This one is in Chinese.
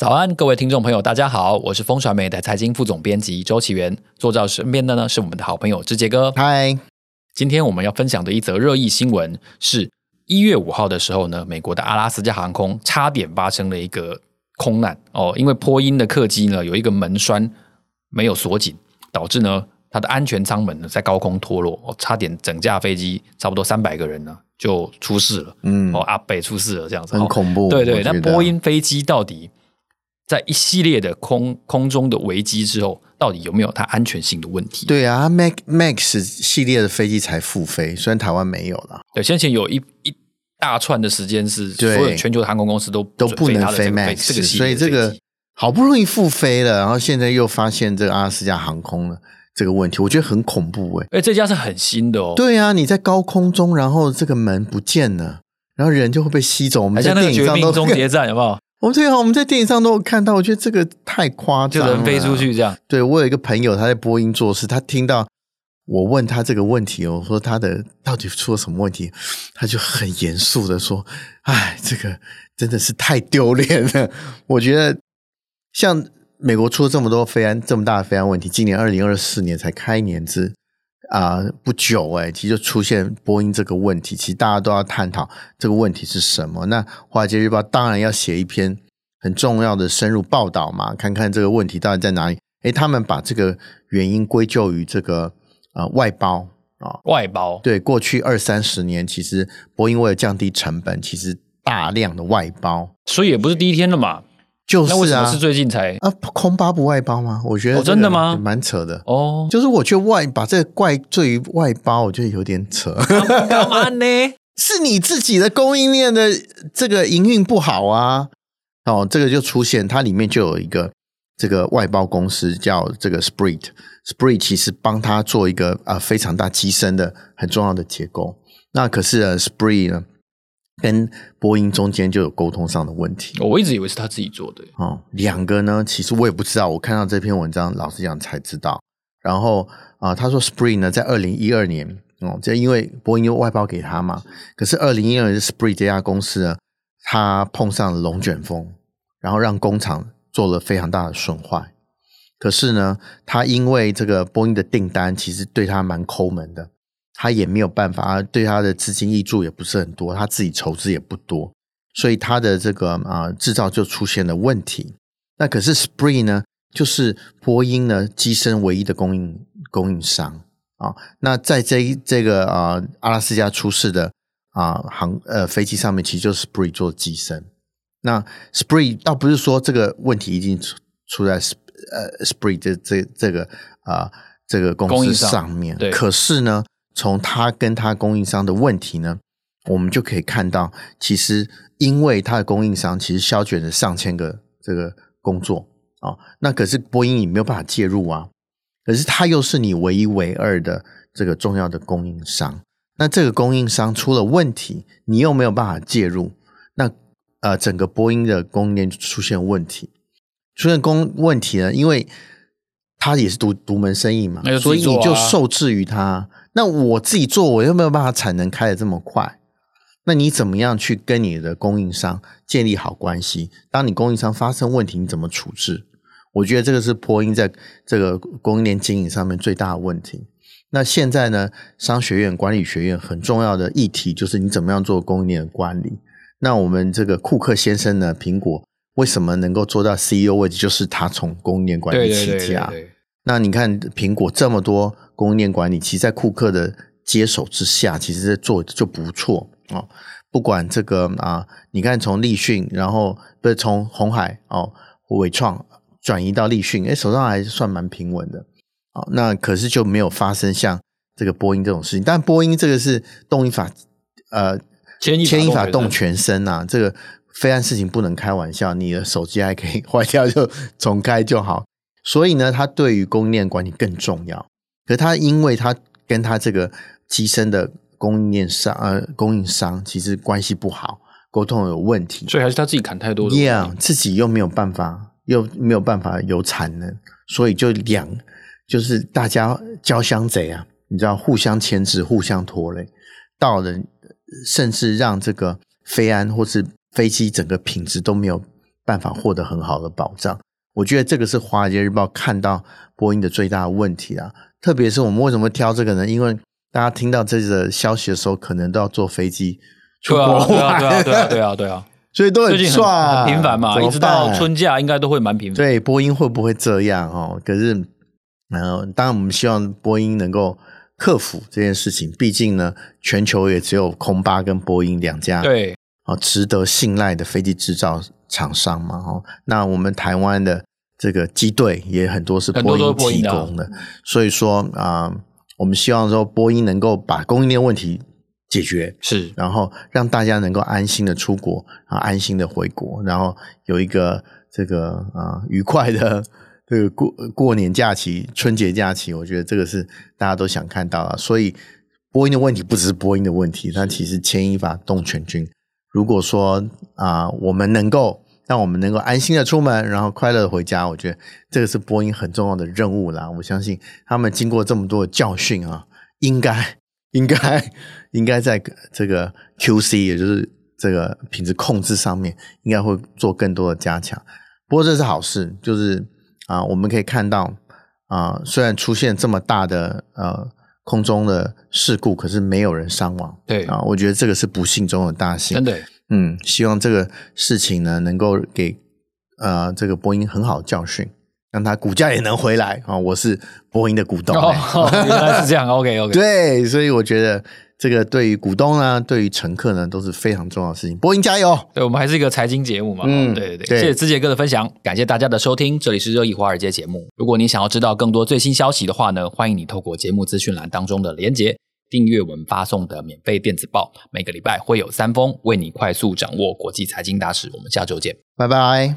早安，各位听众朋友，大家好，我是风传媒的财经副总编辑周启源，坐在我身边的呢是我们的好朋友志杰哥。嗨，今天我们要分享的一则热议新闻是一月五号的时候呢，美国的阿拉斯加航空差点发生了一个空难哦，因为波音的客机呢有一个门栓没有锁紧，导致呢它的安全舱门呢在高空脱落，哦，差点整架飞机差不多三百个人呢就出事了，嗯，哦，阿北出事了这样子，很恐怖，对对，那波音飞机到底？在一系列的空空中的危机之后，到底有没有它安全性的问题？对啊，Max Max 系列的飞机才复飞，虽然台湾没有了。对，先前有一一大串的时间是所有全球的航空公司都都不能飞 Max，这个所以这个好不容易复飞了，然后现在又发现这个阿拉斯加航空了这个问题，我觉得很恐怖哎、欸。哎，这家是很新的哦。对啊，你在高空中，然后这个门不见了，然后人就会被吸走。我们在电影上都绝命终结战有没有？我们最好我们在电影上都有看到，我觉得这个太夸张了，就人飞出去这样。对，我有一个朋友，他在播音做事，他听到我问他这个问题，我说他的到底出了什么问题，他就很严肃的说：“哎，这个真的是太丢脸了。”我觉得像美国出了这么多飞安这么大的飞安问题，今年二零二四年才开年之。啊、呃，不久哎，其实就出现波音这个问题，其实大家都要探讨这个问题是什么。那华尔街日报当然要写一篇很重要的深入报道嘛，看看这个问题到底在哪里。诶，他们把这个原因归咎于这个啊、呃、外包啊外包。对，过去二三十年，其实波音为了降低成本，其实大量的外包，所以也不是第一天了嘛。就是啊，那为什么是最近才啊？空巴不外包吗？我觉得、哦、真的吗？蛮扯的哦。就是我觉得外把这个怪罪于外包，我觉得有点扯。干嘛呢？是你自己的供应链的这个营运不好啊。哦，这个就出现，它里面就有一个这个外包公司叫这个 Spirit，Spirit 其实帮他做一个啊、呃、非常大机身的很重要的结构。那可是呢 Spirit 呢？跟波音中间就有沟通上的问题，我一直以为是他自己做的。哦，两个呢，其实我也不知道。我看到这篇文章，老实讲才知道。然后啊、呃，他说 Spirit 呢，在二零一二年，哦，这因为波音又外包给他嘛。可是二零一二年 Spirit 这家公司呢，他碰上了龙卷风，然后让工厂做了非常大的损坏。可是呢，他因为这个波音的订单，其实对他蛮抠门的。他也没有办法，对他的资金益助也不是很多，他自己筹资也不多，所以他的这个啊制造就出现了问题。那可是 Spirit 呢，就是波音呢机身唯一的供应供应商啊。那在这这个啊阿拉斯加出事的啊航呃飞机上面，其实就是 Spirit 做机身。那 Spirit 倒不是说这个问题已经出出在呃 Spirit 这这这个啊这个公司上面，对，可是呢。从他跟他供应商的问题呢，我们就可以看到，其实因为他的供应商其实削减了上千个这个工作啊、哦，那可是波音你没有办法介入啊。可是他又是你唯一唯二的这个重要的供应商，那这个供应商出了问题，你又没有办法介入，那呃，整个波音的供应链就出现问题，出现供问题呢，因为他也是独独门生意嘛，所以你就受制于他。那我自己做，我又没有办法产能开的这么快。那你怎么样去跟你的供应商建立好关系？当你供应商发生问题，你怎么处置？我觉得这个是波音在这个供应链经营上面最大的问题。那现在呢，商学院管理学院很重要的议题就是你怎么样做供应链的管理。那我们这个库克先生呢，苹果为什么能够做到 CEO 位置？就是他从供应链管理起家。对对对对对。那你看苹果这么多。供应链管理，其实，在库克的接手之下，其实做就不错哦。不管这个啊，你看从立讯，然后不是从红海哦，伟创转移到立讯，哎，手上还是算蛮平稳的。哦，那可是就没有发生像这个波音这种事情。但波音这个是动一法，呃，牵一发动全身呐、啊。这个非安事情不能开玩笑，你的手机还可以 坏掉就重开就好。所以呢，它对于供应链管理更重要。可它因为它跟它这个机身的供应链商呃供应商其实关系不好，沟通有问题，所以还是他自己砍太多的。Yeah，自己又没有办法，又没有办法有产能，所以就两就是大家交相贼啊，你知道互相牵制、互相拖累，到了甚至让这个飞安或是飞机整个品质都没有办法获得很好的保障。我觉得这个是《华尔街日报》看到波音的最大的问题啊。特别是我们为什么挑这个呢？因为大家听到这个消息的时候，可能都要坐飞机出国玩。对啊，对啊，对啊，对啊，对啊，所以都很帅，很频繁嘛，一直到春假应该都会蛮频繁。对，波音会不会这样哦？可是，呃，当然我们希望波音能够。克服这件事情，毕竟呢，全球也只有空巴跟波音两家，对啊，值得信赖的飞机制造厂商嘛。哦，那我们台湾的这个机队也很多是波音提供的，所以说啊，我们希望说波音能够把供应链问题解决，是，然后让大家能够安心的出国啊，安心的回国，然后有一个这个啊愉快的。这个过过年假期、春节假期，我觉得这个是大家都想看到的。所以，波音的问题不只是波音的问题，它其实牵一发动全军。如果说啊、呃，我们能够让我们能够安心的出门，然后快乐的回家，我觉得这个是波音很重要的任务啦。我相信他们经过这么多的教训啊，应该 应该 应该在这个 QC，也就是这个品质控制上面，应该会做更多的加强。不过这是好事，就是。啊，我们可以看到，啊，虽然出现这么大的呃空中的事故，可是没有人伤亡。对啊，我觉得这个是不幸中的大幸。真的，嗯，希望这个事情呢，能够给呃这个波音很好的教训，让它股价也能回来啊。我是波音的股东，哦，原来是这样。OK OK，对，所以我觉得。这个对于股东呢，对于乘客呢，都是非常重要的事情。波音加油！对，我们还是一个财经节目嘛。嗯，对对对。对谢谢之杰哥的分享，感谢大家的收听，这里是热议华尔街节目。如果你想要知道更多最新消息的话呢，欢迎你透过节目资讯栏当中的连结，订阅我们发送的免费电子报，每个礼拜会有三封，为你快速掌握国际财经大事。我们下周见，拜拜。